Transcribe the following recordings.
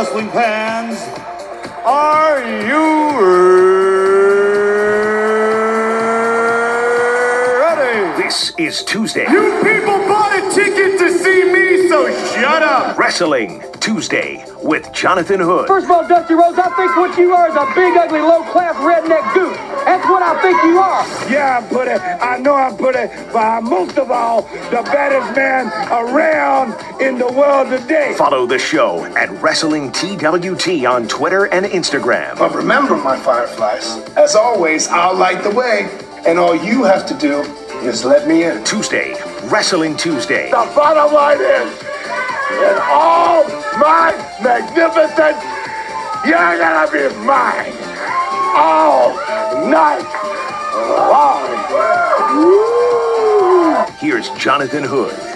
Wrestling fans, are you ready? This is Tuesday. You people bought a ticket to see me, so shut up! Wrestling Tuesday with Jonathan Hood. First of all, Dusty Rhodes, I think what you are is a big, ugly, low-class redneck goose. That's what I think you are. Yeah, I'm pretty. I know I'm pretty, but I'm most of all the baddest man around in the world today. Follow the show at Wrestling TWT on Twitter and Instagram. But remember, my fireflies, as always, I'll light the way, and all you have to do is let me in. Tuesday, Wrestling Tuesday. The bottom line is, in all my magnificence, you're gonna be mine all night long. Here's Jonathan Hood.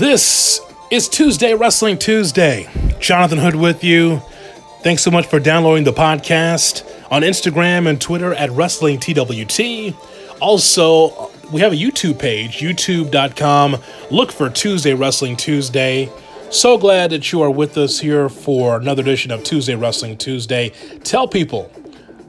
This is Tuesday Wrestling Tuesday. Jonathan Hood with you. Thanks so much for downloading the podcast on Instagram and Twitter at Wrestling TWT. Also, we have a YouTube page, youtube.com. Look for Tuesday Wrestling Tuesday. So glad that you are with us here for another edition of Tuesday Wrestling Tuesday. Tell people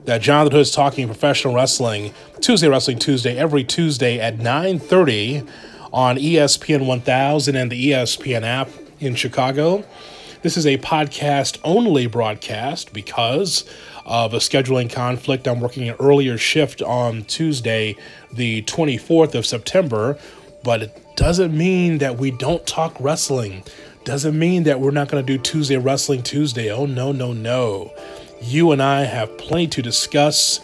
that Jonathan Hood is talking professional wrestling Tuesday Wrestling Tuesday every Tuesday at 9:30 on ESPN 1000 and the ESPN app in Chicago. This is a podcast only broadcast because of a scheduling conflict. I'm working an earlier shift on Tuesday, the 24th of September, but it doesn't mean that we don't talk wrestling. Doesn't mean that we're not going to do Tuesday Wrestling Tuesday. Oh, no, no, no. You and I have plenty to discuss.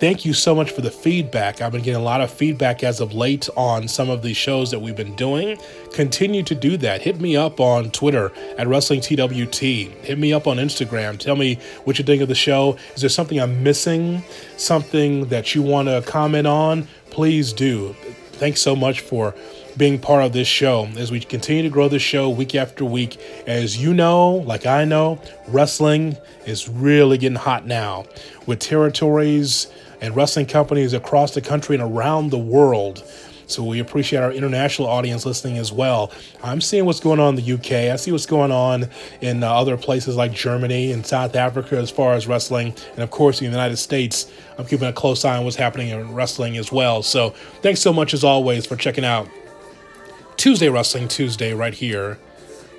Thank you so much for the feedback. I've been getting a lot of feedback as of late on some of the shows that we've been doing. Continue to do that. Hit me up on Twitter at Wrestling TWT. Hit me up on Instagram. Tell me what you think of the show. Is there something I'm missing? Something that you want to comment on? Please do. Thanks so much for being part of this show as we continue to grow this show week after week. As you know, like I know, wrestling is really getting hot now with territories and wrestling companies across the country and around the world. So we appreciate our international audience listening as well. I'm seeing what's going on in the UK. I see what's going on in uh, other places like Germany and South Africa as far as wrestling. And of course, in the United States, I'm keeping a close eye on what's happening in wrestling as well. So thanks so much as always for checking out Tuesday Wrestling Tuesday right here,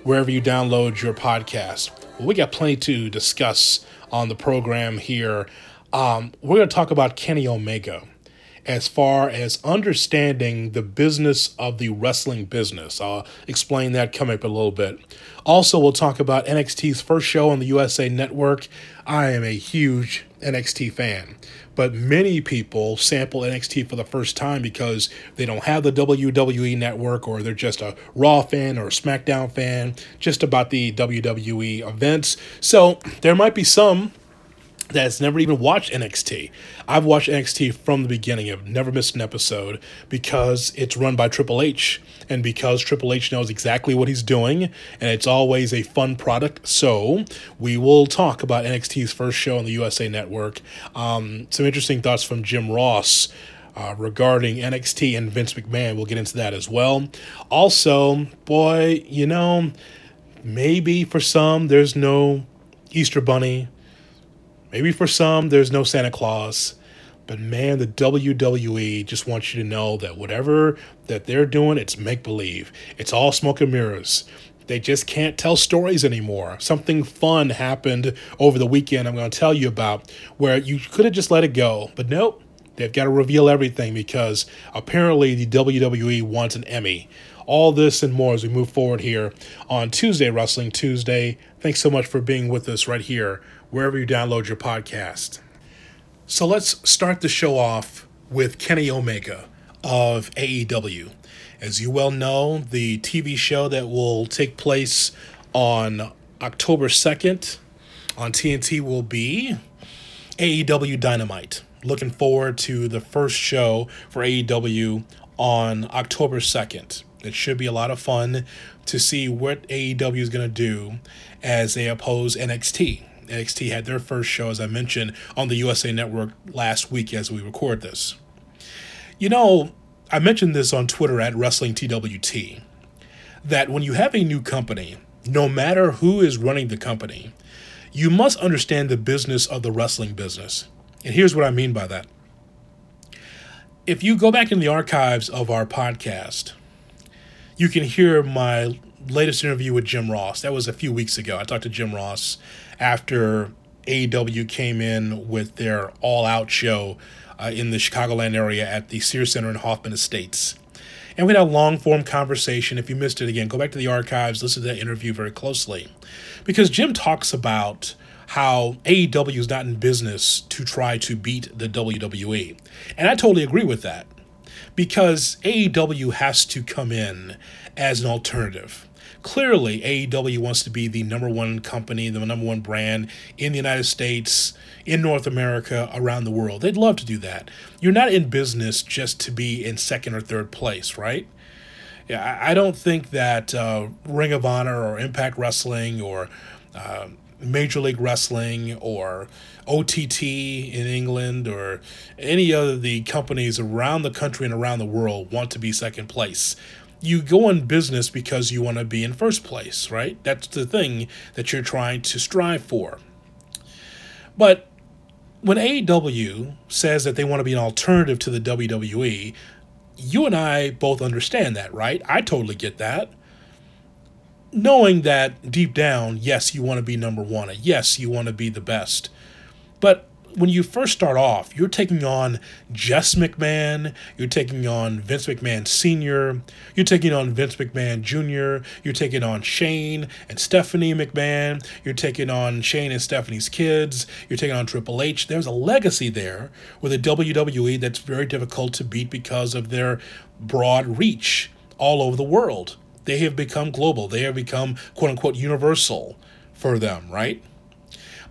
wherever you download your podcast. Well, we got plenty to discuss on the program here. Um, we're going to talk about Kenny Omega as far as understanding the business of the wrestling business. I'll explain that coming up a little bit. Also, we'll talk about NXT's first show on the USA Network. I am a huge NXT fan, but many people sample NXT for the first time because they don't have the WWE network or they're just a Raw fan or a SmackDown fan, just about the WWE events. So there might be some that's never even watched NXT. I've watched NXT from the beginning. I've never missed an episode because it's run by Triple H and because Triple H knows exactly what he's doing and it's always a fun product. So we will talk about NXT's first show on the USA Network. Um, some interesting thoughts from Jim Ross. Uh, regarding NXT and Vince McMahon, we'll get into that as well. Also, boy, you know, maybe for some there's no Easter Bunny, Maybe for some, there's no Santa Claus. But man, the WWE just wants you to know that whatever that they're doing, it's make believe. It's all smoke and mirrors. They just can't tell stories anymore. Something fun happened over the weekend I'm going to tell you about where you could have just let it go. But nope, they've got to reveal everything because apparently the WWE wants an Emmy. All this and more as we move forward here on Tuesday, Wrestling Tuesday. Thanks so much for being with us right here wherever you download your podcast. So let's start the show off with Kenny Omega of AEW. As you well know, the TV show that will take place on October 2nd on TNT will be AEW Dynamite. Looking forward to the first show for AEW on October 2nd. It should be a lot of fun to see what AEW is going to do as they oppose NXT. NXT had their first show, as I mentioned, on the USA Network last week as we record this. You know, I mentioned this on Twitter at Wrestling TWT that when you have a new company, no matter who is running the company, you must understand the business of the wrestling business. And here's what I mean by that. If you go back in the archives of our podcast, you can hear my latest interview with Jim Ross. That was a few weeks ago. I talked to Jim Ross after AEW came in with their all out show uh, in the Chicagoland area at the Sears Center in Hoffman Estates. And we had a long form conversation. If you missed it again, go back to the archives, listen to that interview very closely. Because Jim talks about how AEW is not in business to try to beat the WWE. And I totally agree with that. Because AEW has to come in as an alternative. Clearly, AEW wants to be the number one company, the number one brand in the United States, in North America, around the world. They'd love to do that. You're not in business just to be in second or third place, right? Yeah, I don't think that uh, Ring of Honor or Impact Wrestling or uh, Major League Wrestling or OTT in England or any other the companies around the country and around the world want to be second place. You go in business because you want to be in first place, right? That's the thing that you're trying to strive for. But when AEW says that they want to be an alternative to the WWE, you and I both understand that, right? I totally get that knowing that deep down, yes, you want to be number one. and Yes, you want to be the best. But when you first start off, you're taking on Jess McMahon, you're taking on Vince McMahon Sr., you're taking on Vince McMahon Jr., you're taking on Shane and Stephanie McMahon, you're taking on Shane and Stephanie's kids, you're taking on Triple H. There's a legacy there with a WWE that's very difficult to beat because of their broad reach all over the world. They have become global. They have become quote unquote universal for them, right?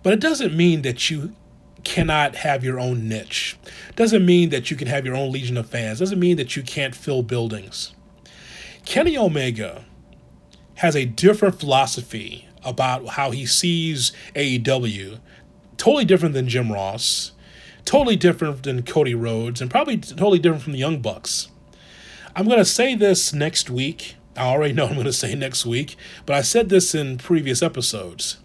But it doesn't mean that you cannot have your own niche. Doesn't mean that you can have your own legion of fans. Doesn't mean that you can't fill buildings. Kenny Omega has a different philosophy about how he sees AEW, totally different than Jim Ross, totally different than Cody Rhodes, and probably totally different from the Young Bucks. I'm going to say this next week I already know I'm going to say next week, but I said this in previous episodes.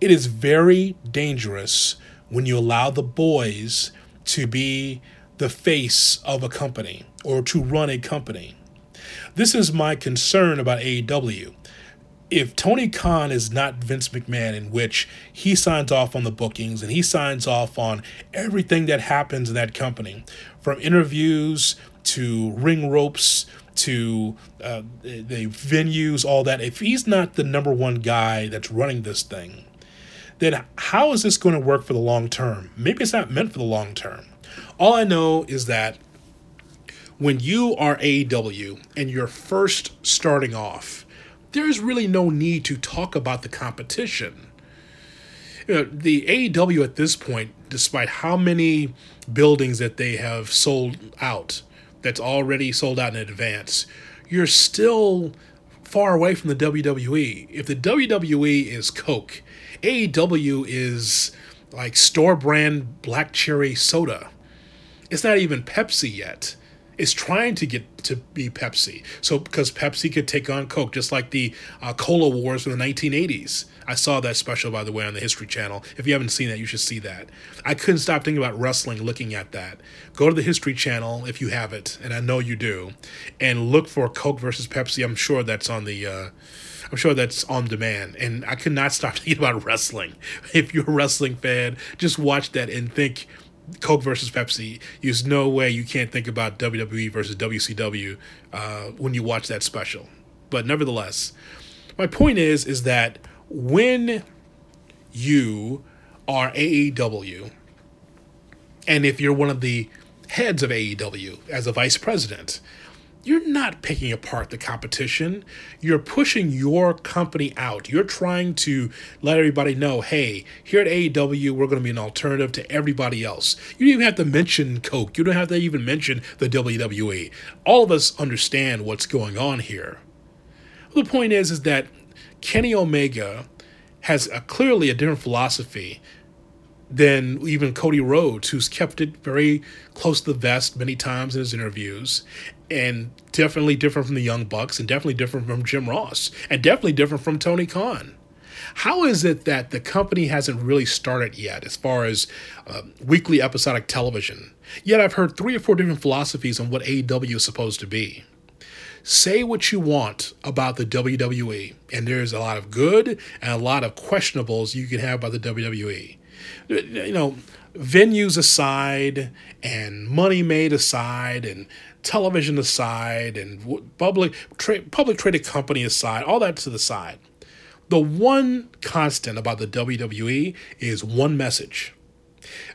It is very dangerous when you allow the boys to be the face of a company or to run a company. This is my concern about AEW. If Tony Khan is not Vince McMahon, in which he signs off on the bookings and he signs off on everything that happens in that company, from interviews to ring ropes to uh, the venues, all that. If he's not the number one guy that's running this thing, then how is this going to work for the long term? Maybe it's not meant for the long term. All I know is that when you are AEW and you're first starting off, there's really no need to talk about the competition. You know, the AEW at this point, despite how many buildings that they have sold out, that's already sold out in advance, you're still far away from the WWE. If the WWE is Coke, AEW is like store brand black cherry soda. It's not even Pepsi yet. It's trying to get to be Pepsi. So because Pepsi could take on Coke, just like the uh, Cola Wars in the 1980s. I saw that special, by the way, on the History Channel. If you haven't seen that, you should see that. I couldn't stop thinking about wrestling looking at that. Go to the History Channel if you have it, and I know you do, and look for Coke versus Pepsi. I'm sure that's on the. Uh, I'm sure that's on demand. And I could not stop thinking about wrestling. If you're a wrestling fan, just watch that and think Coke versus Pepsi. There's no way you can't think about WWE versus WCW uh, when you watch that special. But nevertheless, my point is is that when you are AEW, and if you're one of the heads of AEW as a vice president, you're not picking apart the competition. You're pushing your company out. You're trying to let everybody know, hey, here at AEW, we're going to be an alternative to everybody else. You don't even have to mention Coke. You don't have to even mention the WWE. All of us understand what's going on here. The point is, is that Kenny Omega has a, clearly a different philosophy than even Cody Rhodes, who's kept it very close to the vest many times in his interviews, and definitely different from the Young Bucks, and definitely different from Jim Ross, and definitely different from Tony Khan. How is it that the company hasn't really started yet as far as uh, weekly episodic television? Yet I've heard three or four different philosophies on what AEW is supposed to be. Say what you want about the WWE, and there's a lot of good and a lot of questionables you can have about the WWE. You know, venues aside, and money made aside, and television aside, and public tra- public traded company aside, all that to the side. The one constant about the WWE is one message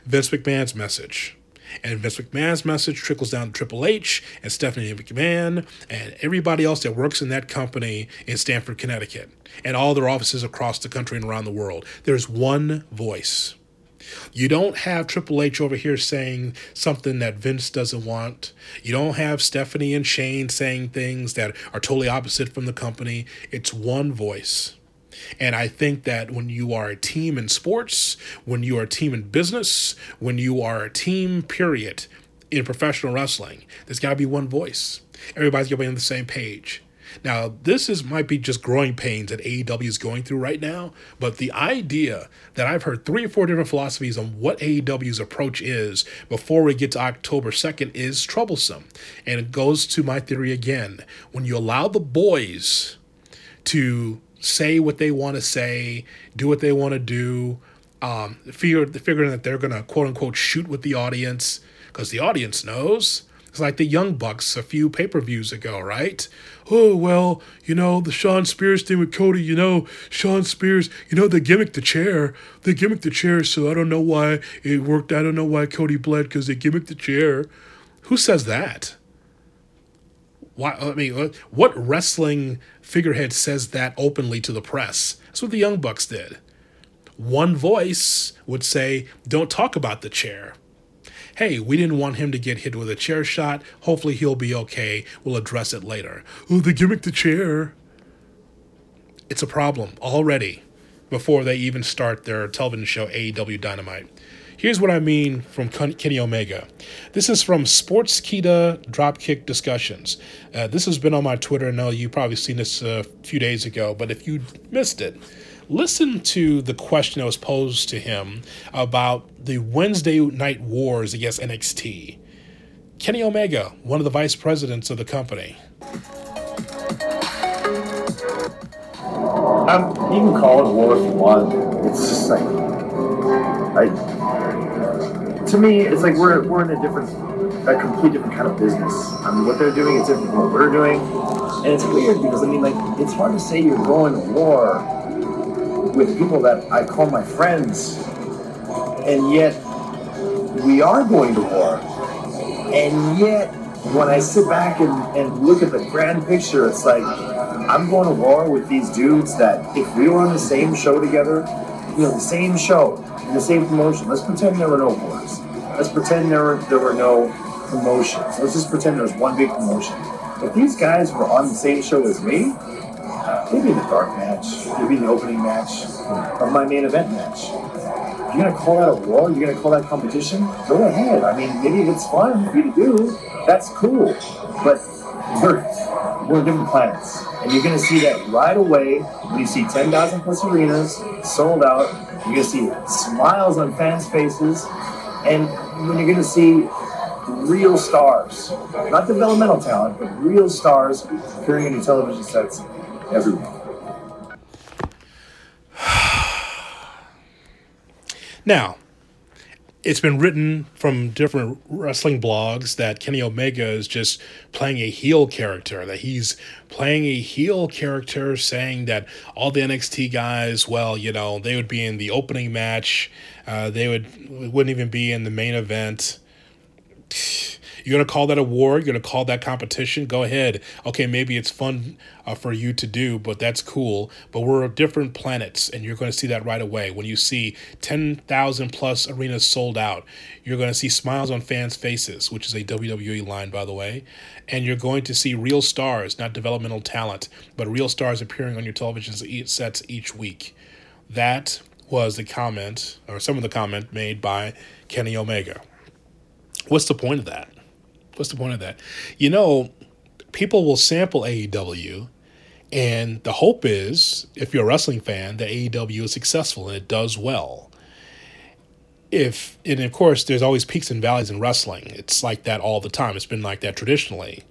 Vince McMahon's message. And Vince McMahon's message trickles down to Triple H and Stephanie McMahon and everybody else that works in that company in Stamford, Connecticut, and all their offices across the country and around the world. There's one voice. You don't have Triple H over here saying something that Vince doesn't want. You don't have Stephanie and Shane saying things that are totally opposite from the company. It's one voice. And I think that when you are a team in sports, when you are a team in business, when you are a team, period, in professional wrestling, there's got to be one voice. Everybody's got to be on the same page. Now, this is might be just growing pains that AEW is going through right now, but the idea that I've heard three or four different philosophies on what AEW's approach is before we get to October 2nd is troublesome. And it goes to my theory again. When you allow the boys to say what they want to say, do what they want to do, um, figure, figuring that they're going to quote unquote shoot with the audience because the audience knows. It's like the Young Bucks a few pay per views ago, right? Oh, well, you know, the Shawn Spears thing with Cody, you know, Shawn Spears, you know, they gimmicked the chair. They gimmicked the chair, so I don't know why it worked. I don't know why Cody bled because they gimmicked the chair. Who says that? Why? I mean, what wrestling figurehead says that openly to the press? That's what the Young Bucks did. One voice would say, "Don't talk about the chair." Hey, we didn't want him to get hit with a chair shot. Hopefully, he'll be okay. We'll address it later. Oh, they gimmicked the chair. It's a problem already before they even start their television show AEW Dynamite. Here's what I mean from Kenny Omega. This is from Sportskeeda Dropkick Discussions. Uh, this has been on my Twitter. I know you probably seen this a few days ago, but if you missed it, listen to the question that was posed to him about the Wednesday Night Wars against NXT. Kenny Omega, one of the vice presidents of the company. Um, you can call it war if you want. It's just like, I, to me, it's like we're we're in a different, a complete different kind of business. I mean, what they're doing is different from what we're doing, and it's weird because I mean, like, it's hard to say you're going to war with people that I call my friends, and yet we are going to war, and yet when I sit back and, and look at the grand picture, it's like I'm going to war with these dudes that if we were on the same show together, you know, the same show, the same promotion. Let's pretend there were no wars. Let's pretend there were there were no promotions. Let's just pretend there was one big promotion. If these guys were on the same show as me, they'd be in the dark match. They'd be in the opening match or my main event match. You're gonna call that a war? You're gonna call that competition? Go ahead. I mean, maybe if it's fun for you to do, that's cool. But we're we're different planets, and you're gonna see that right away when you see 10,000 plus arenas sold out you're to see smiles on fans' faces, and when you're to see real stars, not developmental talent, but real stars appearing in your television sets every week. Now, it's been written from different wrestling blogs that Kenny Omega is just playing a heel character, that he's playing a heel character saying that all the NXT guys, well, you know, they would be in the opening match, uh, they would wouldn't even be in the main event. You're going to call that a war. You're going to call that competition. Go ahead. Okay, maybe it's fun uh, for you to do, but that's cool. But we're different planets, and you're going to see that right away. When you see 10,000 plus arenas sold out, you're going to see smiles on fans' faces, which is a WWE line, by the way. And you're going to see real stars, not developmental talent, but real stars appearing on your television sets each week. That was the comment, or some of the comment made by Kenny Omega. What's the point of that? What's the point of that? You know, people will sample AEW, and the hope is, if you're a wrestling fan, that AEW is successful and it does well. If and of course, there's always peaks and valleys in wrestling. It's like that all the time. It's been like that traditionally.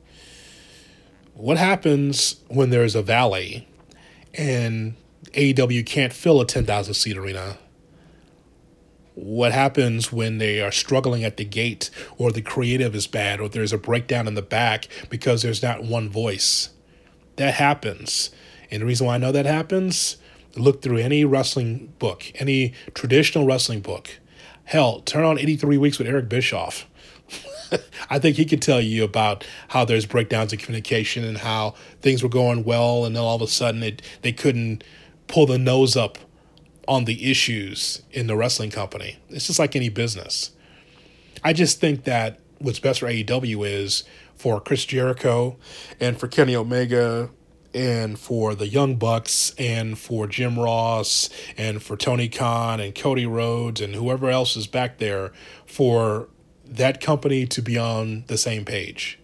What happens when there's a valley and AEW can't fill a 10,000 seat arena? What happens when they are struggling at the gate or the creative is bad or there's a breakdown in the back because there's not one voice? That happens. And the reason why I know that happens, look through any wrestling book, any traditional wrestling book. Hell, turn on 83 Weeks with Eric Bischoff. I think he could tell you about how there's breakdowns in communication and how things were going well, and then all of a sudden it, they couldn't pull the nose up on the issues in the wrestling company. It's just like any business. I just think that what's best for AEW is for Chris Jericho and for Kenny Omega and for the Young Bucks and for Jim Ross and for Tony Khan and Cody Rhodes and whoever else is back there for that company to be on the same page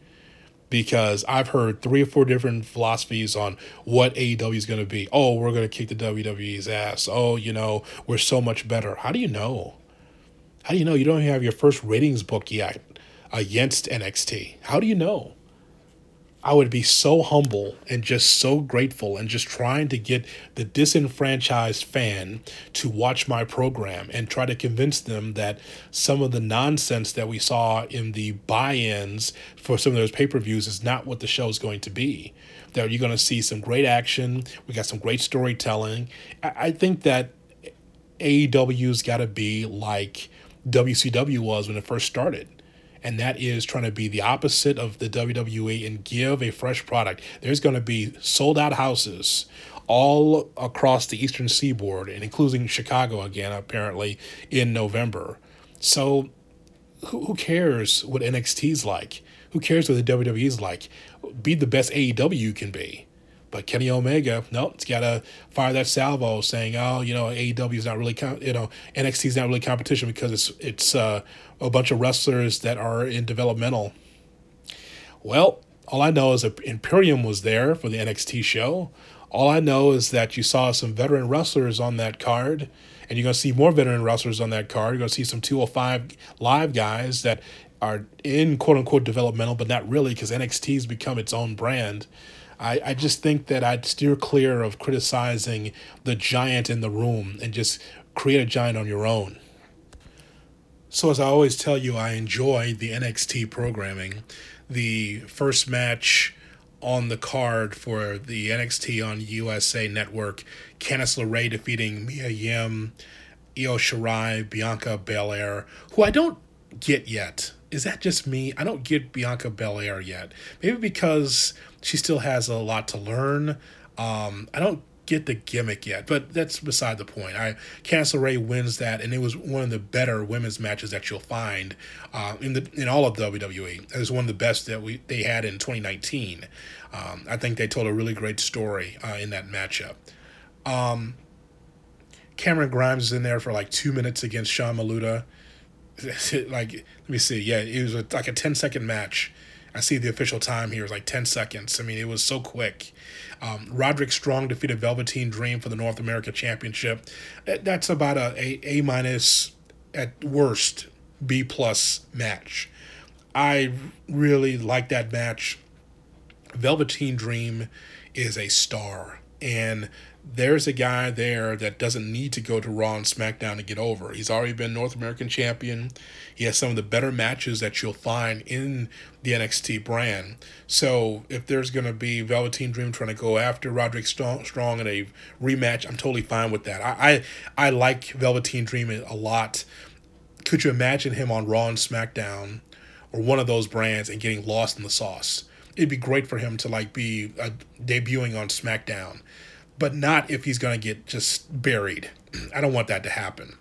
because I've heard three or four different philosophies on what AEW is going to be. Oh, we're going to kick the WWE's ass. Oh, you know, we're so much better. How do you know? How do you know? You don't have your first ratings book yet against NXT. How do you know? I would be so humble and just so grateful and just trying to get the disenfranchised fan to watch my program and try to convince them that some of the nonsense that we saw in the buy ins for some of those pay per views is not what the show is going to be. That you're going to see some great action, we got some great storytelling. I, think that AEW's got to be like WCW was when it first started and that is trying to be the opposite of the WWE and give a fresh product. There's going to be sold out houses all across the eastern seaboard and including Chicago again apparently in November. So who, cares what NXT's like? Who cares what the WWE's like? Be the best AEW you can be. But Kenny Omega, no, it's got to fire that salvo saying, oh, you know, AEW is not really, com- you know, NXT is not really competition because it's it's uh, a bunch of wrestlers that are in developmental. Well, all I know is that Imperium was there for the NXT show. All I know is that you saw some veteran wrestlers on that card, and you're going to see more veteran wrestlers on that card. You're going to see some 205 live guys that are in quote unquote developmental, but not really because NXT's become its own brand. I, I just think that I'd steer clear of criticizing the giant in the room and just create a giant on your own. So, as I always tell you, I enjoy the NXT programming. The first match on the card for the NXT on USA Network, Candice LeRae defeating Mia Yim, Io Shirai, Bianca Belair, who I don't get yet. Is that just me? I don't get Bianca Belair yet. Maybe because she still has a lot to learn. Um, I don't get the gimmick yet, but that's beside the point. I Candice LeRae wins that, and it was one of the better women's matches that you'll find uh, in the in all of WWE. It was one of the best that we they had in 2019. Um, I think they told a really great story uh, in that matchup. Um, Cameron Grimes is in there for like two minutes against Sean Maluta. Like let me see, yeah, it was a, like a 10 second match I see the official time here is like 10 seconds. I mean, it was so quick. Um, Roderick Strong defeated Velveteen Dream for the North America Championship. That's about a A, a minus at worst B plus match. I really like that match. Velveteen Dream is a star, and there's a guy there that doesn't need to go to Raw and SmackDown to get over. He's already been North American champion. He has some of the better matches that you'll find in the NXT brand. So if there's going to be Velveteen Dream trying to go after Roderick Strong in a rematch, I'm totally fine with that. I I, I like Velveteen Dream a lot. Could you imagine him on Raw and SmackDown? or one of those brands and getting lost in the sauce. It'd be great for him to like be uh, debuting on SmackDown, but not if he's gonna get just buried. I don't want that to happen.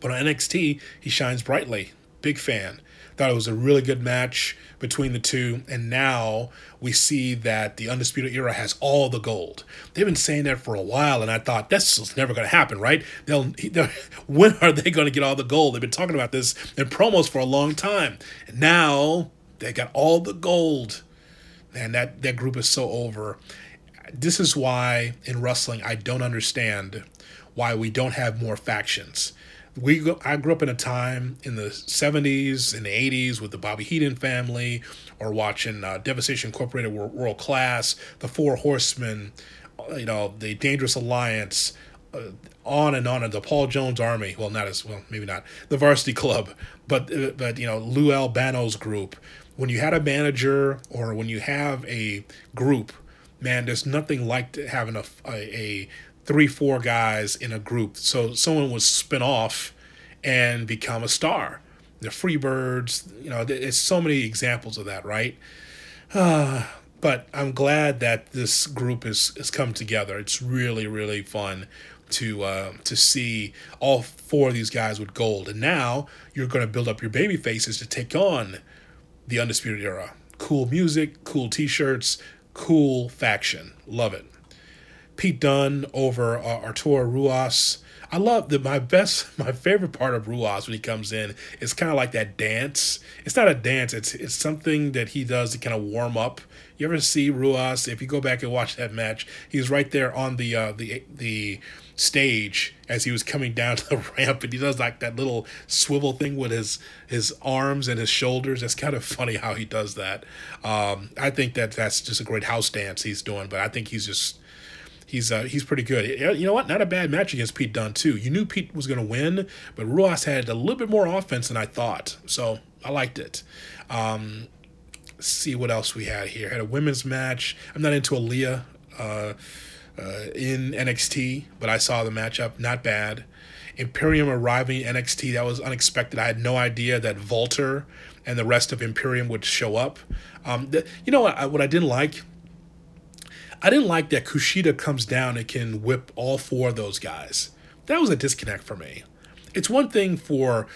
But on NXT, he shines brightly. Big fan. Thought it was a really good match between the two, and now we see that the Undisputed Era has all the gold. They've been saying that for a while, and I thought that's never going to happen, right? They'll, they'll when are they going to get all the gold? They've been talking about this in promos for a long time, and now they got all the gold. And that that group is so over. This is why in wrestling I don't understand why we don't have more factions we I grew up in a time in the 70s and the 80s with the Bobby Heenan family or watching uh, Devastation Incorporated World, World Class, the Four Horsemen, uh, you know, the Dangerous Alliance, uh, on and on, and the Paul Jones Army. Well, not as well, maybe not the Varsity Club, but uh, but you know, Lou Albano's group. When you had a manager or when you have a group, man, there's nothing like having a, a, a three, four guys in a group. So someone would spin off and become a star. The Freebirds, you know, there's so many examples of that, right? Uh, but I'm glad that this group has, has come together. It's really, really fun to uh, to see all four of these guys with gold. And now you're going to build up your baby faces to take on the Undisputed Era. Cool music, cool t shirts, cool faction. Love it. Pete Dunne over uh, Arturo Ruas. I love that my best, my favorite part of Ruas when he comes in is kind of like that dance. It's not a dance. It's it's something that he does to kind of warm up. You ever see Ruas? If you go back and watch that match, he's right there on the uh, the the stage as he was coming down the ramp, and he does like that little swivel thing with his his arms and his shoulders. That's kind of funny how he does that. Um, I think that that's just a great house dance he's doing, but I think he's just he's uh, he's pretty good. You know what? Not a bad match against Pete Dunne too. You knew Pete was going to win, but Ruas had a little bit more offense than I thought, so I liked it. Um, see what else we had here. Had a women's match. I'm not into Aliyah uh, uh, in NXT, but I saw the matchup. Not bad. Imperium arriving NXT. That was unexpected. I had no idea that Walter and the rest of Imperium would show up. Um, the, you know what? I, what I didn't like I didn't like that Kushida comes down and can whip all four of those guys. That was a disconnect for me. It's one thing for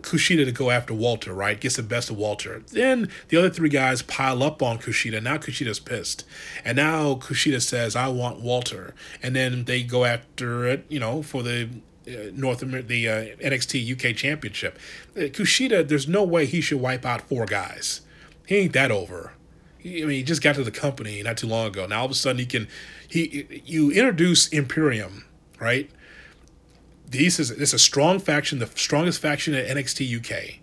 Kushida to go after Walter, right? Gets the best of Walter. Then the other three guys pile up on Kushida. Now Kushida's pissed. And now Kushida says, I want Walter. And then they go after it, you know, for the uh, North Amer- the uh, NXT UK Championship. Uh, Kushida, there's no way he should wipe out four guys. He ain't that over. I mean, he just got to the company not too long ago. Now all of a sudden he can, he you introduce Imperium, right? This is this is a strong faction, the strongest faction at NXT UK.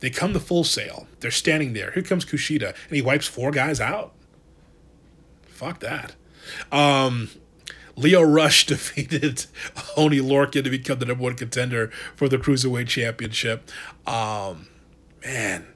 They come to Full Sail. They're standing there. Here comes Kushida, and he wipes four guys out. Fuck that. Um, Lio Rush defeated Oney Lorcan to become the number one contender for the Cruiserweight Championship. Um, man,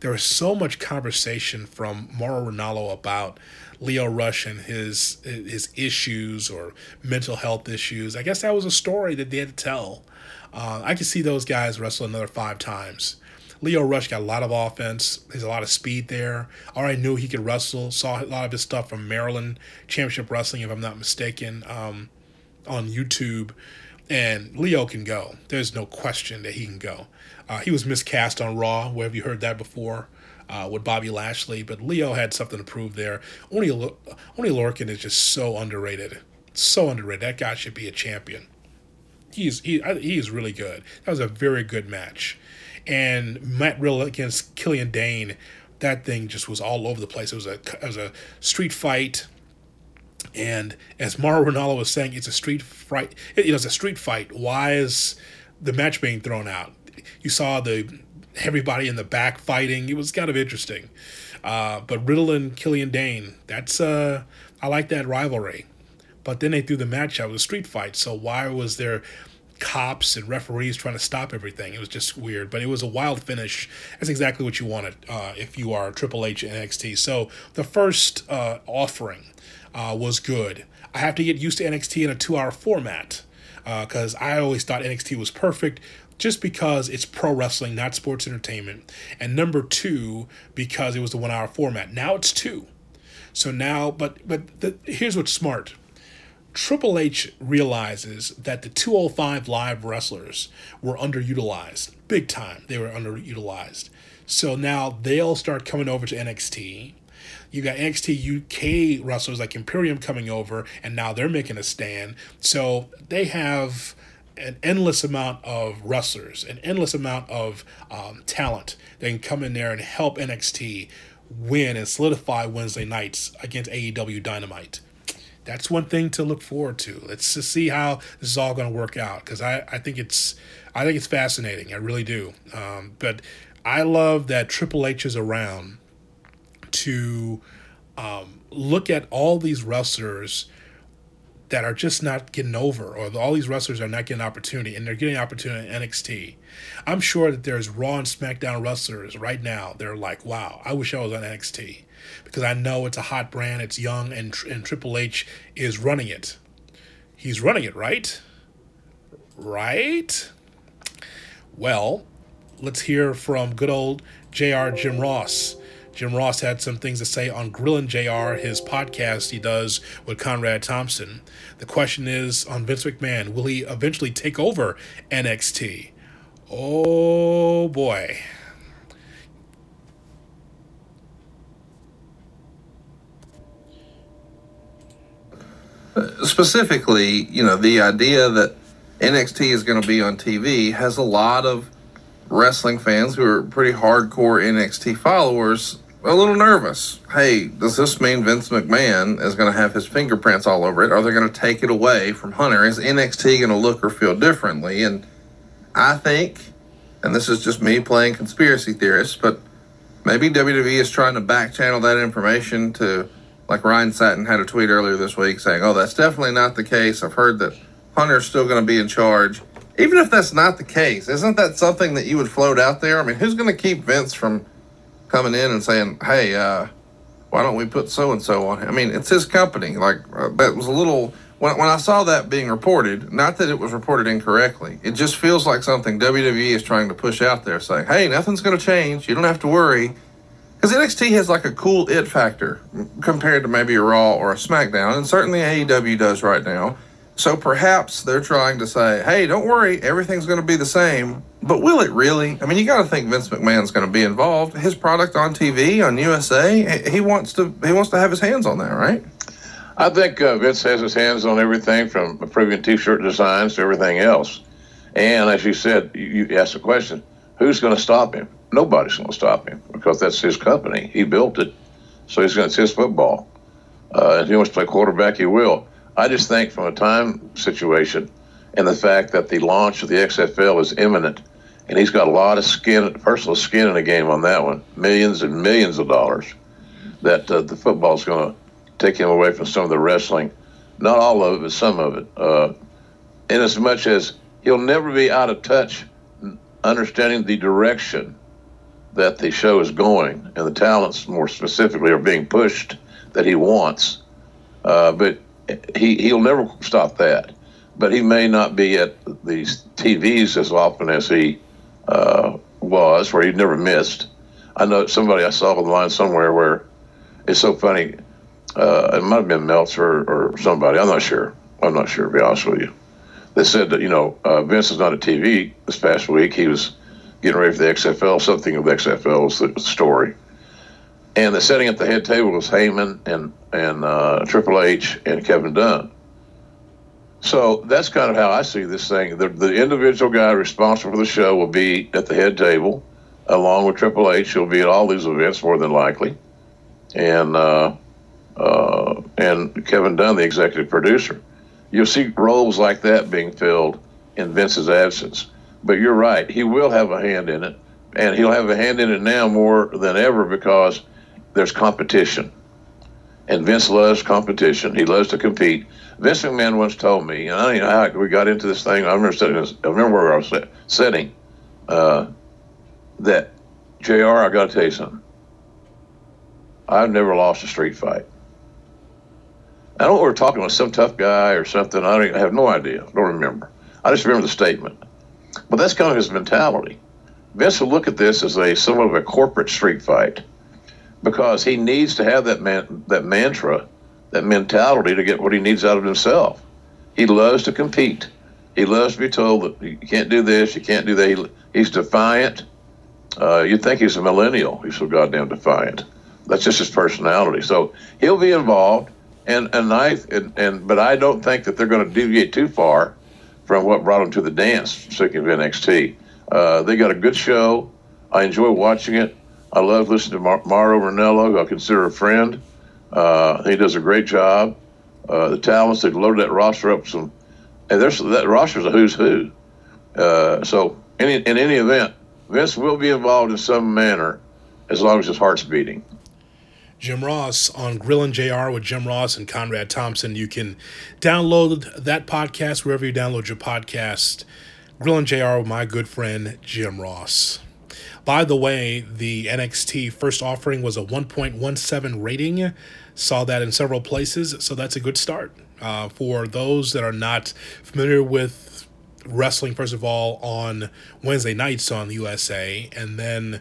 there was so much conversation from Mauro Ranallo about Lio Rush and his his issues or mental health issues. I guess that was a story that they had to tell. Uh, I could see those guys wrestle another five times. Lio Rush got a lot of offense. There's a lot of speed there. Already knew he could wrestle. Saw a lot of his stuff from Maryland Championship Wrestling, if I'm not mistaken, um, on YouTube. And Lio can go. There's no question that he can go. Uh, he was miscast on Raw. Where have you heard that before? Uh, with Bobby Lashley, but Lio had something to prove there. Oney Oney Lorcan is just so underrated, so underrated. That guy should be a champion. He's he he is really good. That was a very good match, and Matt Riddle against Killian Dane, That thing just was all over the place. It was a it was a street fight. And as Mauro Ranallo was saying, it's a street fight. It, it was a street fight. Why is the match being thrown out? you saw the everybody in the back fighting. It was kind of interesting. Uh, but Riddle and Killian Dane, that's uh, I like that rivalry. But then they threw the match out with a street fight. So why was there cops and referees trying to stop everything? It was just weird. But it was a wild finish. That's exactly what you wanted uh, if you are Triple H and NXT. So the first uh, offering uh, was good. I have to get used to NXT in a two-hour format because uh, I always thought NXT was perfect just because it's pro wrestling, not sports entertainment. And number two, because it was the one hour format. Now it's two. So now, but but the, here's what's smart. Triple H realizes that the 205 live wrestlers were underutilized, big time. They were underutilized. So now they'll start coming over to NXT. You got NXT UK wrestlers like Imperium coming over, and now they're making a stand. So they have an endless amount of wrestlers, an endless amount of um, talent that can come in there and help NXT win and solidify Wednesday nights against AEW Dynamite. That's one thing to look forward to. Let's just see how this is all going to work out because I, I think it's I think it's fascinating. I really do. Um, but I love that Triple H is around to um, look at all these wrestlers that are just not getting over, or all these wrestlers are not getting opportunity, and they're getting opportunity in NXT. I'm sure that there's Raw and SmackDown wrestlers right now. They're like, wow, I wish I was on NXT because I know it's a hot brand, it's young, and and Triple H is running it. He's running it, right? Right. Well, let's hear from good old Jr. Jim Ross. Jim Ross had some things to say on Grillin' JR, his podcast he does with Conrad Thompson. The question is on Vince McMahon, will he eventually take over NXT? Oh boy. Specifically, you know, the idea that NXT is going to be on TV has a lot of wrestling fans who are pretty hardcore NXT followers a little nervous. Hey, does this mean Vince McMahon is going to have his fingerprints all over it? Are they going to take it away from Hunter? Is NXT going to look or feel differently? And I think, and this is just me playing conspiracy theorist, but maybe WWE is trying to back channel that information to, like Ryan Satin had a tweet earlier this week saying, oh, that's definitely not the case. I've heard that Hunter's still going to be in charge. Even if that's not the case, isn't that something that you would float out there? I mean, who's going to keep Vince from coming in and saying, "Hey, uh, why don't we put so and so on?" I mean, it's his company. Like uh, that was a little when when I saw that being reported. Not that it was reported incorrectly. It just feels like something WWE is trying to push out there, saying, "Hey, nothing's going to change. You don't have to worry." Because NXT has like a cool it factor compared to maybe a Raw or a SmackDown, and certainly AEW does right now. So perhaps they're trying to say, hey, don't worry, everything's going to be the same. But will it really? I mean, you got to think Vince McMahon's going to be involved. His product on TV on USA, he wants to he wants to have his hands on that, right? I think uh, Vince has his hands on everything from approving T-shirt designs to everything else. And as you said, you, you asked the question, who's going to stop him? Nobody's going to stop him because that's his company. He built it, so he's going to his football. Uh, if he wants to play quarterback, he will. I just think from a time situation and the fact that the launch of the XFL is imminent, and he's got a lot of skin, personal skin in the game on that one, millions and millions of dollars, that uh, the is going to take him away from some of the wrestling. Not all of it, but some of it. Uh, in as much as he'll never be out of touch understanding the direction that the show is going and the talents more specifically are being pushed that he wants. Uh, but he he'll never stop that, but he may not be at these TVs as often as he uh, was, where he never missed. I know somebody I saw on the line somewhere where it's so funny. Uh, it might have been Meltzer or, or somebody. I'm not sure. I'm not sure. To be honest with you, they said that you know uh, Vince is not at TV this past week. He was getting ready for the XFL. Something of the XFL was the story and the setting at the head table was Heyman and and uh, Triple H and Kevin Dunn. So that's kind of how I see this thing. The, the individual guy responsible for the show will be at the head table, along with Triple H. He'll be at all these events more than likely, and uh, uh, and Kevin Dunn, the executive producer. You'll see roles like that being filled in Vince's absence. But you're right; he will have a hand in it, and he'll have a hand in it now more than ever because there's competition. And Vince loves competition. He loves to compete. Vince McMahon once told me, and I don't know how we got into this thing. I remember, sitting, I remember where I was sitting, uh, that, JR, I got to tell you something. I've never lost a street fight. I don't know we're talking with some tough guy or something. I, don't, I have no idea. I don't remember. I just remember the statement. But that's kind of his mentality. Vince will look at this as a somewhat of a corporate street fight because he needs to have that man that mantra, that mentality to get what he needs out of himself. He loves to compete. He loves to be told that you can't do this, you can't do that. He, he's defiant. Uh, you'd think he's a millennial. He's so goddamn defiant. That's just his personality. So he'll be involved, and and I and, and but I don't think that they're going to deviate too far from what brought him to the dance. Speaking of NXT, uh, they got a good show. I enjoy watching it. I love listening to Mar- who I consider a friend. Uh, he does a great job. Uh, the talents they've loaded that roster up some, and there's that roster's a who's who. Uh, so any, in any event, Vince will be involved in some manner as long as his heart's beating. Jim Ross on Grillin' JR with Jim Ross and Conrad Thompson. You can download that podcast wherever you download your podcast. Grillin' JR with my good friend Jim Ross. By the way, the NXT first offering was a 1.17 rating. Saw that in several places, so that's a good start. Uh, for those that are not familiar with wrestling, first of all, on Wednesday nights on the USA, and then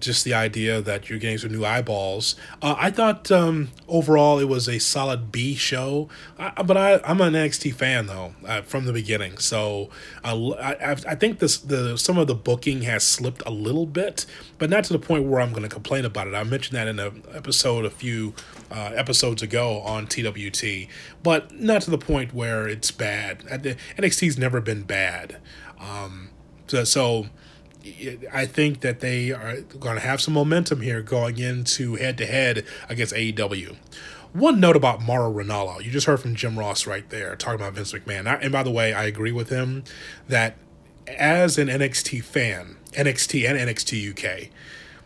just the idea that you're getting some new eyeballs. Uh, I thought um, overall it was a solid B show, I, but I, I'm an NXT fan though uh, from the beginning. So uh, I, I think this the some of the booking has slipped a little bit, but not to the point where I'm going to complain about it. I mentioned that in an episode a few uh, episodes ago on TWT, but not to the point where it's bad. NXT's never been bad. Um, so, so I think that they are going to have some momentum here going into head to head against AEW. One note about Mauro Ranallo. You just heard from Jim Ross right there talking about Vince McMahon. And by the way, I agree with him that as an NXT fan, NXT and NXT UK,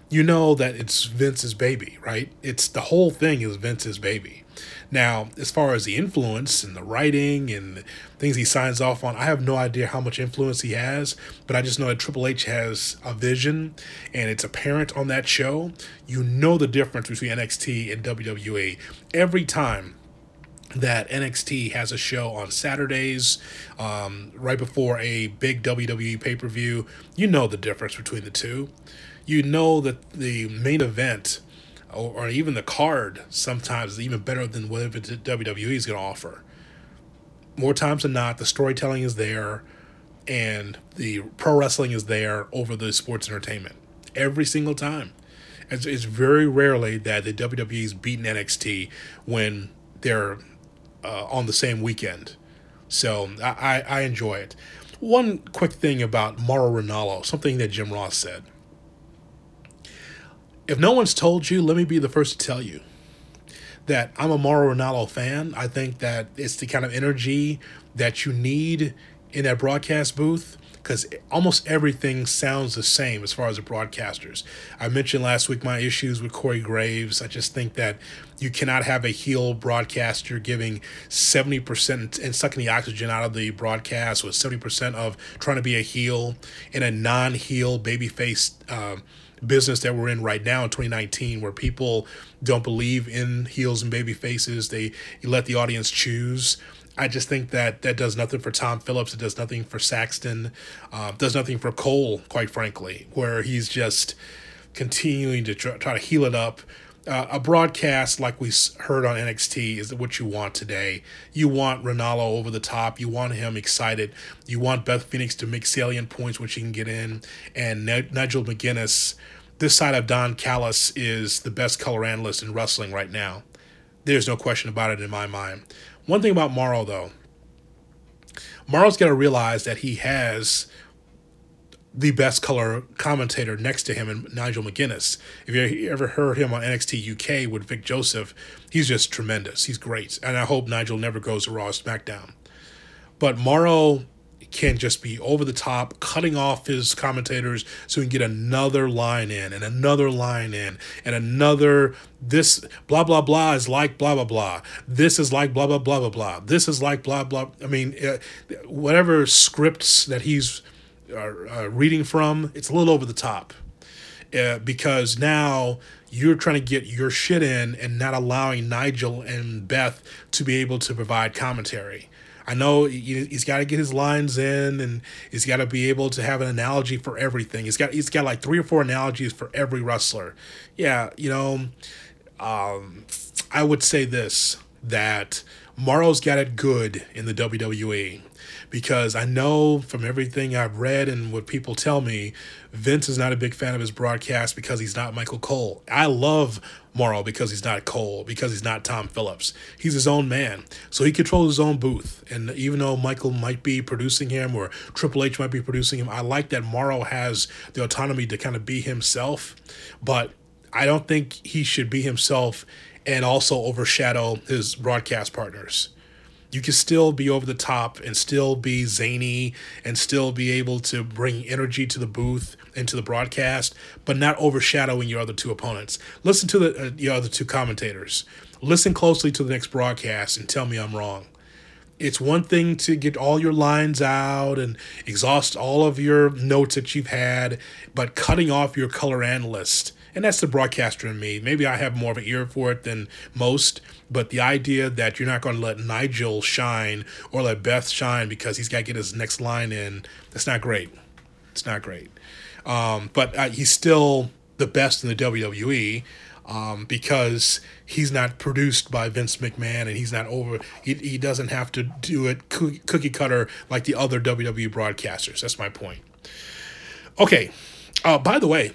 you know that it's Vince's baby, right? It's the whole thing is Vince's baby. Now, as far as the influence and the writing and things he signs off on, I have no idea how much influence he has, but I just know that Triple H has a vision and it's apparent on that show. You know the difference between NXT and WWE. Every time that NXT has a show on Saturdays, um, right before a big WWE pay per view. You know the difference between the two. You know that the main event or, or even the card sometimes is even better than whatever WWE is going to offer. More times than not, the storytelling is there and the pro wrestling is there over the sports entertainment every single time. It's, it's very rarely that the WWE is beating NXT when they're uh, on the same weekend. So I, I, enjoy it. One quick thing about Mauro Ranallo, something that Jim Ross said if no one's told you, let me be the first to tell you that I'm a Mauro Ranallo fan. I think that it's the kind of energy that you need in that broadcast booth because almost everything sounds the same as far as the broadcasters. I mentioned last week my issues with Corey Graves. I just think that you cannot have a heel broadcaster giving 70% and sucking the oxygen out of the broadcast with 70% of trying to be a heel in a non heel babyface. Uh, business that we're in right now in 2019 where people don't believe in heels and baby faces they let the audience choose I just think that that does nothing for Tom Phillips. It does nothing for Saxton. Uh, does nothing for Cole, quite frankly, where he's just continuing to try, try to heel it up uh, a broadcast like we heard on NXT is what you want today. You want Ranallo over the top. You want him excited. You want Beth Phoenix to make salient points which she can get in. And N- Nigel McGuinness, this side of Don Callis, is the best color analyst in wrestling right now. There's no question about it in my mind. One thing about Mauro, though, Mauro's got to realize that he has the best color commentator next to him and Nigel McGuinness. If you ever heard him on NXT UK with Vic Joseph, he's just tremendous. He's great. And I hope Nigel never goes to Raw SmackDown. But Mauro can just be over the top, cutting off his commentators so he can get another line in and another line in and another this blah blah blah is like blah blah blah. This is like blah blah blah blah blah. This is like blah blah. I mean, uh, whatever scripts that he's are reading from, it's a little over the top. Uh, because now you're trying to get your shit in and not allowing Nigel and Beth to be able to provide commentary. I know he, he's got to get his lines in, and he's got to be able to have an analogy for everything. He's got he's got like three or four analogies for every wrestler. Yeah, you know, um, I would say this that Mauro's got it good in the WWE because I know from everything I've read and what people tell me, Vince is not a big fan of his broadcast because he's not Michael Cole. I love Mauro because he's not Cole, because he's not Tom Phillips. He's his own man. So he controls his own booth. And even though Michael might be producing him or Triple H might be producing him, I like that Mauro has the autonomy to kind of be himself. But I don't think he should be himself and also overshadow his broadcast partners. You can still be over the top and still be zany and still be able to bring energy to the booth and to the broadcast, but not overshadowing your other two opponents. Listen to the uh, your other two commentators. Listen closely to the next broadcast and tell me I'm wrong. It's one thing to get all your lines out and exhaust all of your notes that you've had, but cutting off your color analyst and that's the broadcaster in me. Maybe I have more of an ear for it than most, but the idea that you're not going to let Nigel shine or let Beth shine because he's got to get his next line in, that's not great. It's not great. Um, but uh, he's still the best in the WWE. Um, because he's not produced by Vince McMahon and he's not over. He, he doesn't have to do it cookie, cutter like the other WWE broadcasters. That's my point. Okay. Uh, by the way,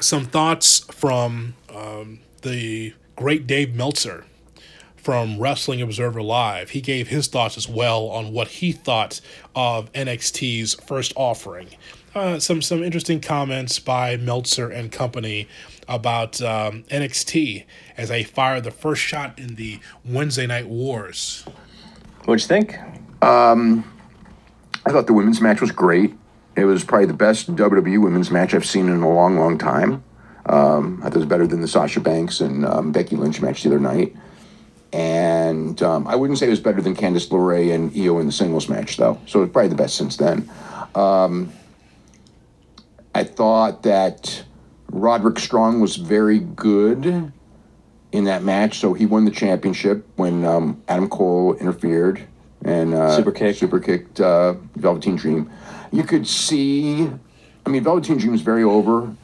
some thoughts from um, the great Dave Meltzer from Wrestling Observer Live. He gave his thoughts as well on what he thought of NXT's first offering. Uh, some some interesting comments by Meltzer and company about um, NXT as they fired the first shot in the Wednesday Night Wars. What'd you think? Um, I thought the women's match was great. It was probably the best WWE women's match I've seen in a long, long time. Um, I thought it was better than the Sasha Banks and um, Becky Lynch match the other night. And um, I wouldn't say it was better than Candice LeRae and Io in the singles match, though. So it's probably the best since then. Um, I thought that Roderick Strong was very good in that match. So he won the championship when um, Adam Cole interfered and uh, super kicked, super kicked uh, Velveteen Dream. You could see, I mean, Velveteen Dream is very over.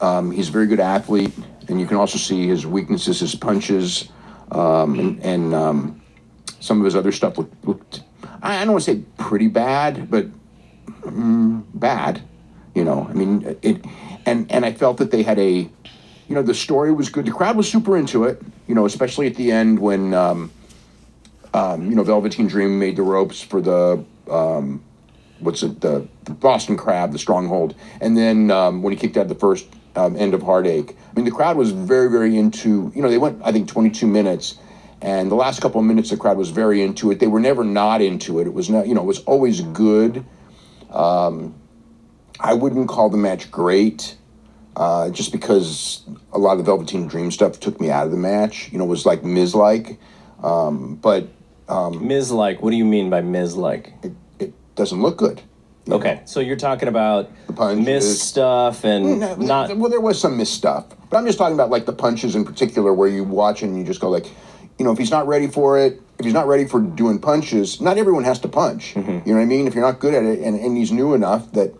Um, he's a very good athlete, and you can also see his weaknesses, his punches, um, and, and um, some of his other stuff looked, looked I don't want to say pretty bad, but mm, bad. You know, I mean, it, and and I felt that they had a, you know, the story was good. The crowd was super into it. You know, especially at the end when, um, um, you know, Velveteen Dream made the ropes for the um, what's it the, the, Boston Crab, the Stronghold, and then um, when he kicked out the first um, end of Heartache. I mean, the crowd was very, very into. You know, they went I think 22 minutes, and the last couple of minutes the crowd was very into it. They were never not into it. It was not, you know, it was always good. Um, I wouldn't call the match great. Uh, just because a lot of the Velveteen Dream stuff took me out of the match, you know, it was like Miz like. Um, but um, Miz like, what do you mean by Miz like? Doesn't look good. Okay, know? so you're talking about the miss stuff and no, not. Well, there was some missed stuff, but I'm just talking about like the punches in particular, where you watch and you just go like, you know, if he's not ready for it, if he's not ready for doing punches, not everyone has to punch. Mm-hmm. You know what I mean? If you're not good at it, and, and he's new enough that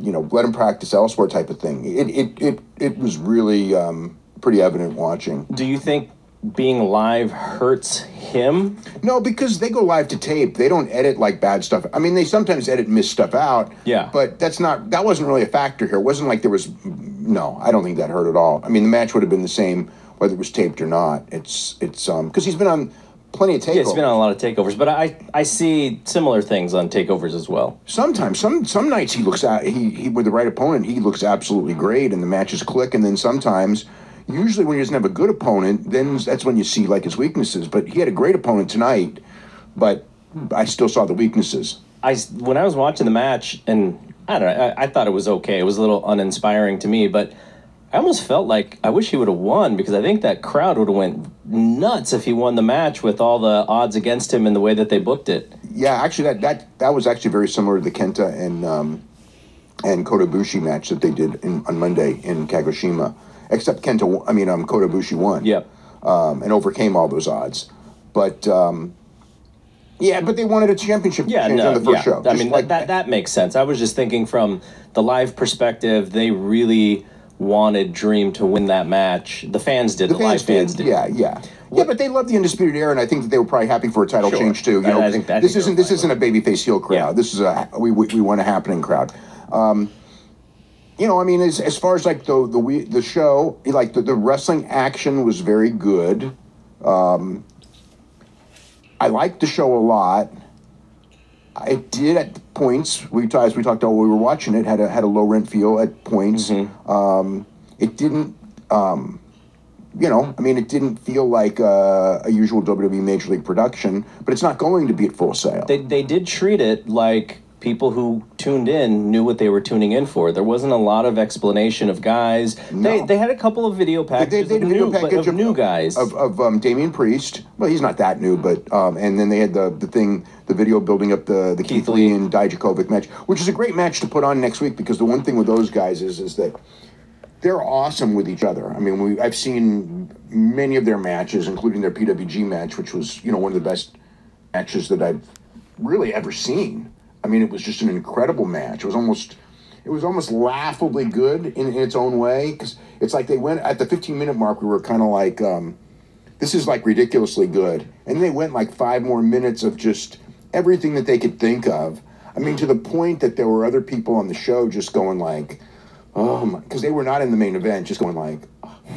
you know, let him practice elsewhere type of thing. It it it, it was really um, pretty evident watching. Do you think being live hurts him? No, because they go live to tape. They don't edit like bad stuff. I mean, they sometimes edit miss stuff out. Yeah. But that's not that wasn't really a factor here. It wasn't like there was no, I don't think that hurt at all. I mean, the match would have been the same whether it was taped or not. It's it's um because he's been on plenty of takeovers. Yeah, it's been on a lot of takeovers, but I I see similar things on takeovers as well. Sometimes, some some nights he looks at he he with the right opponent he looks absolutely great and the matches click, and then sometimes. Usually, when he doesn't have a good opponent, then that's when you see like his weaknesses. But he had a great opponent tonight, but I still saw the weaknesses. I when I was watching the match, and I don't know, I, I thought it was okay. It was a little uninspiring to me, but I almost felt like I wish he would have won because I think that crowd would have went nuts if he won the match with all the odds against him and the way that they booked it. Yeah, actually, that that that was actually very similar to the Kenta and um, and Kota Ibushi match that they did in, on Monday in Kagoshima. Except Kenta, I mean, um, Kota Ibushi won. Yep. Um, and overcame all those odds, but um, Yeah, but they wanted a championship Yeah, no, on the first yeah. show. I mean, like that, that makes sense. I was just thinking from the live perspective, they really wanted Dream to win that match. The fans did. The, live fans did. Yeah, yeah. Yeah, but they love the Undisputed Era, and I think that they were probably happy for a title Sure. change too. You I- know, I think- I this isn't this isn't a babyface heel crowd. Yeah. This is a we, we we want a happening crowd. Um, you know, I mean, as, as far as like the the we, the show, like the, the wrestling action was very good. Um, I liked the show a lot. I did at points. We as we talked about while we were watching it had a had a low rent feel at points. Um, it didn't. Um, you know, I mean, it didn't feel like uh, a usual WWE Major League production, but it's not going to be at full sale. They they did treat it like people who tuned in knew what they were tuning in for. There wasn't a lot of explanation of guys. They they had a couple of video packages they had a of, video new, package of new guys. of, of um, Damian Priest. Well, he's not that new, but um, and then they had the the thing, the video building up the the Keith, Lee and Dijakovic match, which is a great match to put on next week because the one thing with those guys is is that they're awesome with each other. I mean, we I've seen many of their matches, including their PWG match, which was you know one of the best matches that I've really ever seen. I mean, it was just an incredible match. It was almost it was almost laughably good in, in its own way because it's like they went at the 15 minute mark. We were kind of like, um, this is like ridiculously good, and they went like five more minutes of just everything that they could think of. I mean, to the point that there were other people on the show just going like, oh my, because they were not in the main event, just going like,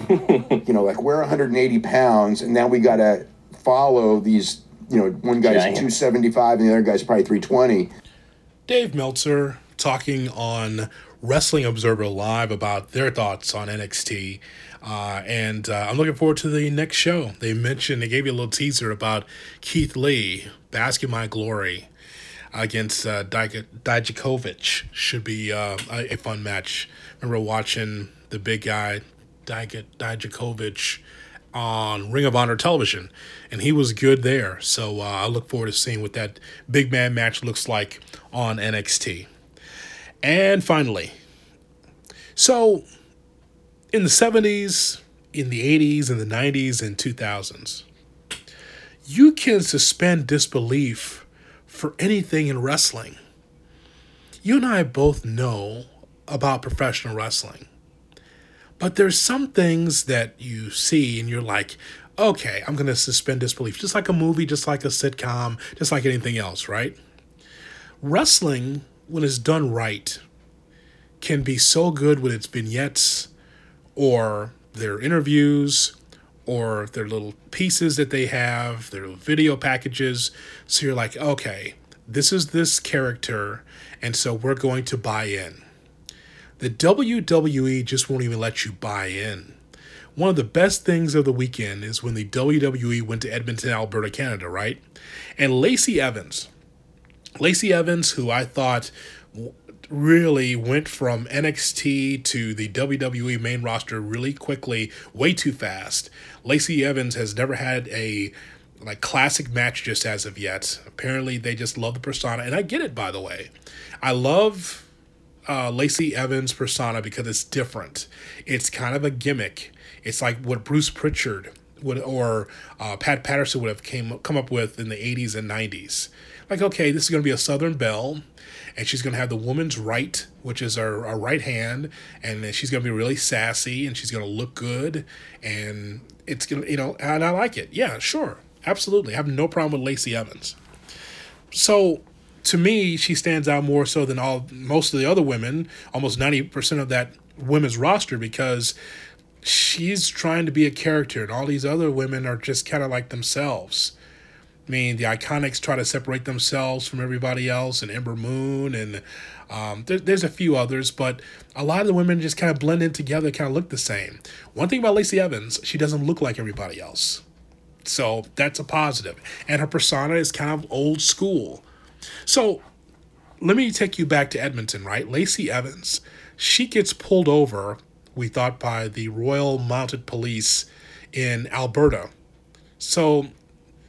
you know, like we're 180 pounds, and now we got to follow these. You know, one guy's Giant. 275 and the other guy's probably 320. Dave Meltzer talking on Wrestling Observer Live about their thoughts on NXT. Uh, and uh, I'm looking forward to the next show. They mentioned, they gave you a little teaser about Keith Lee, Bask in My Glory, against uh, Dijakovic. Should be uh, a, fun match. remember watching the big guy, Dij- Dijakovic, on Ring of Honor television, and he was good there. So uh, I look forward to seeing what that big man match looks like on NXT. And finally, so in the 70s, in the 80s, in the 90s, and 2000s, you can suspend disbelief for anything in wrestling. You and I both know about professional wrestling. But there's some things that you see and you're like, okay, I'm going to suspend disbelief. Just like a movie, just like a sitcom, just like anything else, right? Wrestling, when it's done right, can be so good with its vignettes or their interviews or their little pieces that they have, their video packages. So you're like, okay, this is this character, and so we're going to buy in. The WWE just won't even let you buy in. One of the best things of the weekend is when the WWE went to Edmonton, Alberta, Canada, right? And Lacey Evans, Lacey Evans, who I thought really went from NXT to the WWE main roster really quickly, way too fast. Lacey Evans has never had a like classic match just as of yet. Apparently, they just love the persona, and I get it. By the way, I love uh, Lacey Evans' persona because it's different. It's kind of a gimmick. It's like what Bruce Prichard would or uh, Pat Patterson would have came come up with in the 80s and 90s. Like, okay, this is going to be a Southern Belle, and she's going to have the woman's right, which is her, her right hand, and she's going to be really sassy, and she's going to look good, and it's going to, you know, and I like it. Yeah, sure, absolutely. I have no problem with Lacey Evans. So to me, she stands out more so than all most of the other women, almost ninety percent of that women's roster, because she's trying to be a character, and all these other women are just kind of like themselves. I mean, the Iconics try to separate themselves from everybody else, and Ember Moon, and um, there, there's a few others, but a lot of the women just kind of blend in together, kind of look the same. One thing about Lacey Evans, she doesn't look like everybody else. So that's a positive. And her persona is kind of old school. So let me take you back to Edmonton, right? Lacey Evans, she gets pulled over, we thought, by the Royal Mounted Police in Alberta. So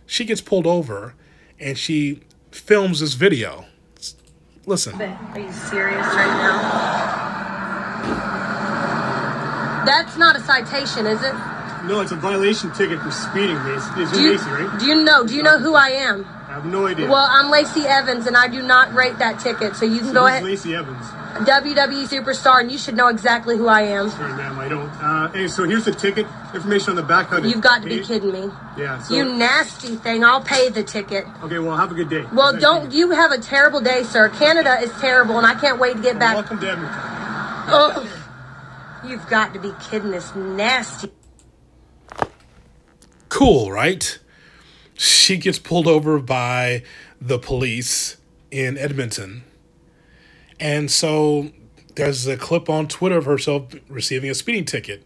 she gets pulled over and she films this video. Listen. Are you serious right now? That's not a citation, is it? No, it's a violation ticket for speeding, Macy. Is Do you you, Macy, right? do you know? Do you know who I am? I have no idea. Well, I'm Lacey Evans, and I do not rate that ticket. So you can go Who's ahead. Lacey Evans. WWE superstar, and you should know exactly who I am. Sorry, ma'am, I don't. Uh, hey, so here's the ticket information on the back. How You've got to be pay. kidding me. Yeah. So, You nasty thing. I'll pay the ticket. okay, well, have a good day. Well, Thank don't you. you have a terrible day, sir? Canada is terrible, and I can't wait to get back. Welcome to Edmonton. Oh, you've got to be kidding this nasty. Cool, right? She gets pulled over by the police in Edmonton. And so there's a clip on Twitter of herself receiving a speeding ticket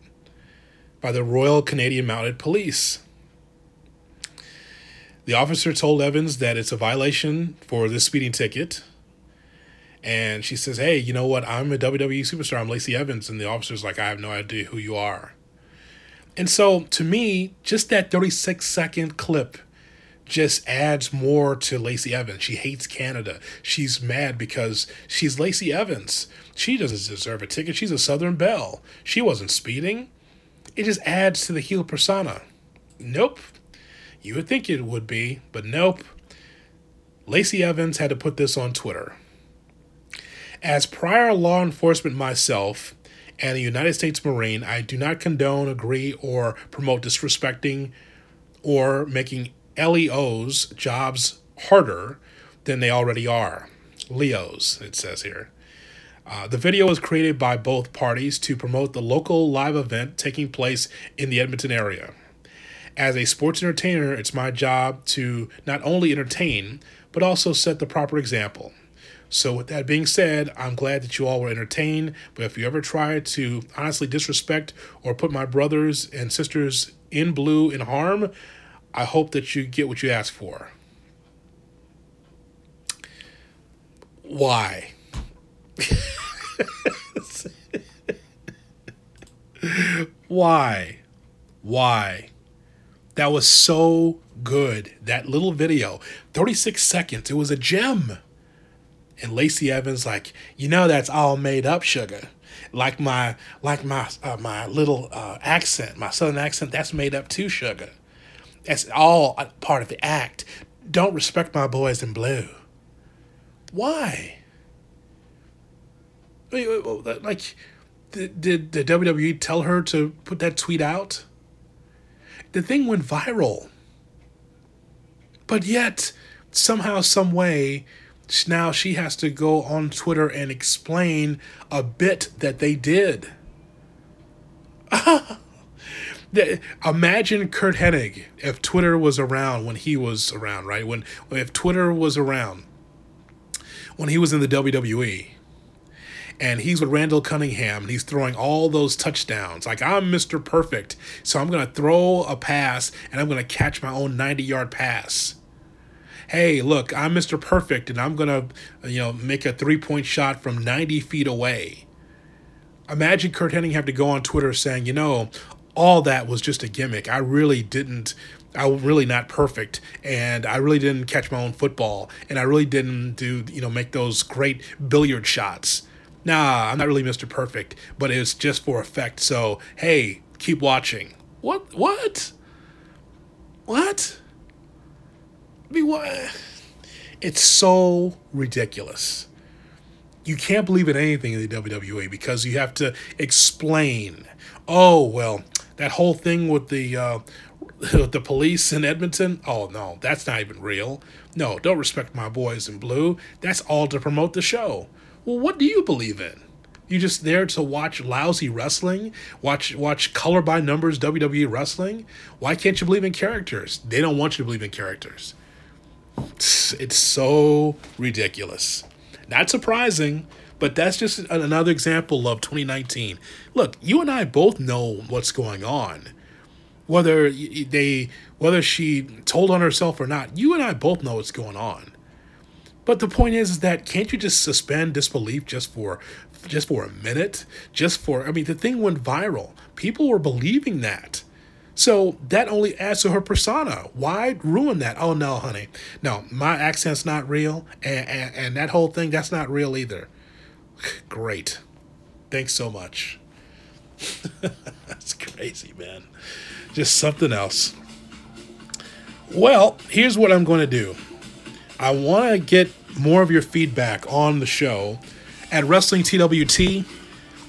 by the Royal Canadian Mounted Police. The officer told Evans that it's a violation for this speeding ticket. And she says, Hey, you know what? I'm a WWE superstar. I'm Lacey Evans. And the officer's like, I have no idea who you are. And so to me, just that 36 second clip just adds more to Lacey Evans. She hates Canada. She's mad because she's Lacey Evans. She doesn't deserve a ticket. She's a Southern Belle. She wasn't speeding. It just adds to the heel persona. Nope. You would think it would be, but nope. Lacey Evans had to put this on Twitter. As prior law enforcement myself and a United States Marine, I do not condone, agree, or promote disrespecting or making LEOs jobs harder than they already are. Leos, it says here. Uh, the video was created by both parties to promote the local live event taking place in the Edmonton area. As a sports entertainer, it's my job to not only entertain, but also set the proper example. So, with that being said, I'm glad that you all were entertained. But if you ever try to honestly disrespect or put my brothers and sisters in blue in harm, I hope that you get what you ask for. Why? Why? Why? That was so good. That little video, 36 seconds. It was a gem. And Lacey Evans like, you know that's all made up sugar. Like my like my uh, my little uh, accent, my southern accent, that's made up too, sugar. That's all part of the act. Don't respect my boys in blue. Why? Like, did, did the WWE tell her to put that tweet out? The thing went viral. But yet, somehow, some way, now she has to go on Twitter and explain a bit that they did. Imagine Curt Hennig if Twitter was around when he was around, right? When if Twitter was around when he was in the WWE and he's with Randall Cunningham and he's throwing all those touchdowns. Like I'm Mr. Perfect, so I'm gonna throw a pass and I'm gonna catch my own 90 yard pass. Hey, look, I'm Mr. Perfect and I'm gonna, you know, make a three point shot from 90 feet away. Imagine Curt Hennig have to go on Twitter saying, you know, all that was just a gimmick. I really didn't. I was really not perfect, and I really didn't catch my own football, and I really didn't do, you know, make those great billiard shots. Nah, I'm not really Mr. Perfect, but it's just for effect. So hey, keep watching. What? What? What? I mean, what? It's so ridiculous. You can't believe in anything in the WWE because you have to explain. Oh well, that whole thing with the uh, the police in Edmonton. Oh no, that's not even real. No, don't respect my boys in blue. That's all to promote the show. Well, what do you believe in? You just there to watch lousy wrestling, watch watch color by numbers WWE wrestling. Why can't you believe in characters? They don't want you to believe in characters. It's so ridiculous. Not surprising, but that's just another example of 2019. Look, you and I both know what's going on. Whether they whether she told on herself or not, you and I both know what's going on. But the point is, is that can't you just suspend disbelief just for just for a minute? Just for I mean the thing went viral. People were believing that. So that only adds to her persona. Why ruin that? Oh no, honey. No, my accent's not real and, and, and that whole thing that's not real either. Great. Thanks so much. that's crazy, man. Just something else. Well, here's what I'm going to do. I want to get more of your feedback on the show at Wrestling TWT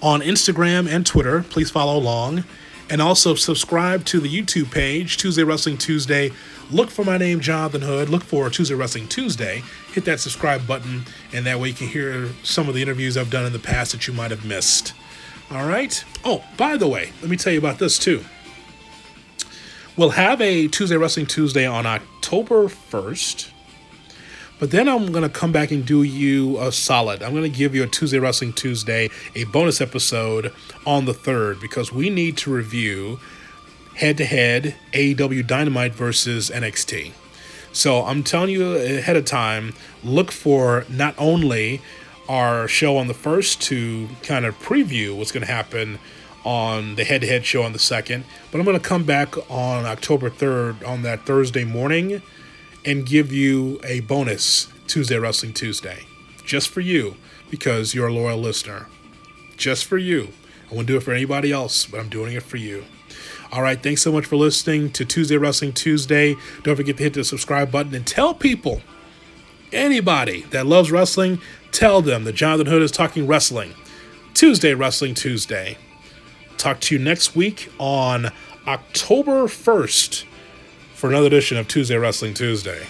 on Instagram and Twitter. Please follow along. And also subscribe to the YouTube page, Tuesday Wrestling Tuesday. Look for my name, Jonathan Hood. Look for Tuesday Wrestling Tuesday. Hit that subscribe button, and that way you can hear some of the interviews I've done in the past that you might have missed. All right. Oh, by the way, let me tell you about this too. We'll have a Tuesday Wrestling Tuesday on October 1st. But then I'm going to come back and do you a solid. I'm going to give you a Tuesday Wrestling Tuesday, a bonus episode on the 3rd, because we need to review head to head AEW Dynamite versus NXT. So I'm telling you ahead of time, look for not only our show on the 1st to kind of preview what's going to happen on the head to head show on the 2nd, but I'm going to come back on October 3rd on that Thursday morning and give you a bonus Tuesday Wrestling Tuesday just for you because you're a loyal listener. Just for you. I won't do it for anybody else, but I'm doing it for you. All right, thanks so much for listening to Tuesday Wrestling Tuesday. Don't forget to hit the subscribe button and tell people, anybody that loves wrestling, tell them that Jonathan Hood is talking wrestling. Tuesday Wrestling Tuesday. Talk to you next week on October 1st for another edition of Tuesday Wrestling Tuesday.